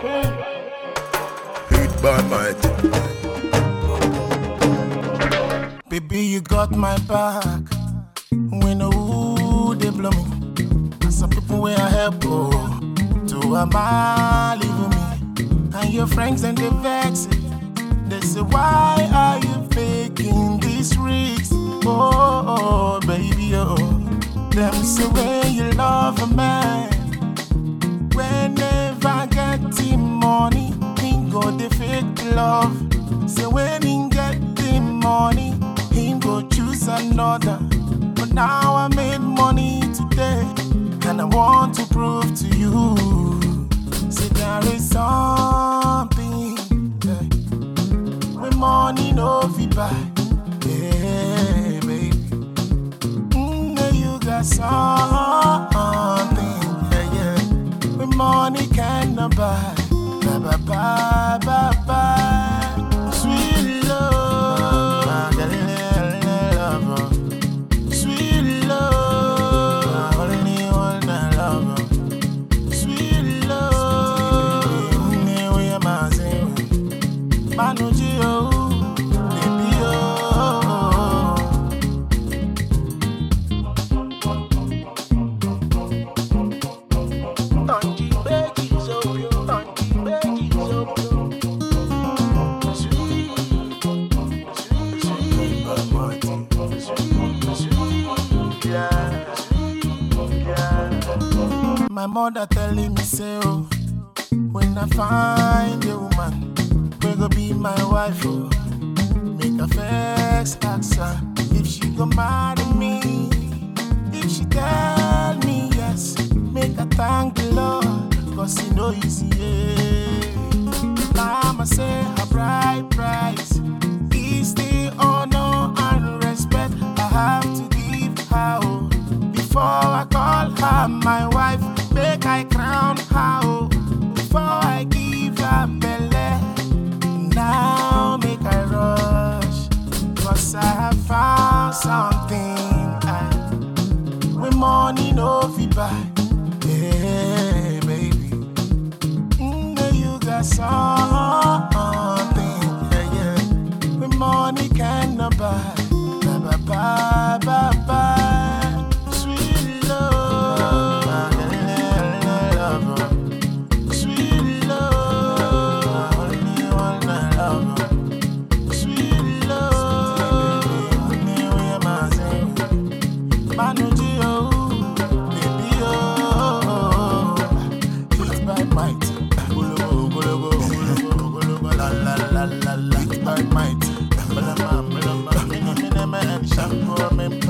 Hit by mighty. Baby, you got my back. When know who they blowing, me. Some people where I help go to a mile me. And your friends and they vex it. They say, Why are you faking these risk? Oh, oh, oh, baby, oh. Them say, When you love a man. Love. Say when he get the money, he go choose another. But now I made money today, and I want to prove to you. Say there is something yeah, when money no fit buy. Yeah, baby. Mm, yeah, you got something, yeah, yeah. When money cannot buy. Bye, bye, bye, My mother telling me say, oh, when I find a woman, we go be my wife, oh. Make a vex, ask her if she go marry me. If she tell me yes, make her thank the Lord, cause it no easy, yeah. Mama say her bride price is the honor and respect I have to give her. oh. Before I call her my I found something I, when money no buy. Yeah, baby. Mm, you got something, yeah, yeah. When money cannot buy. Man,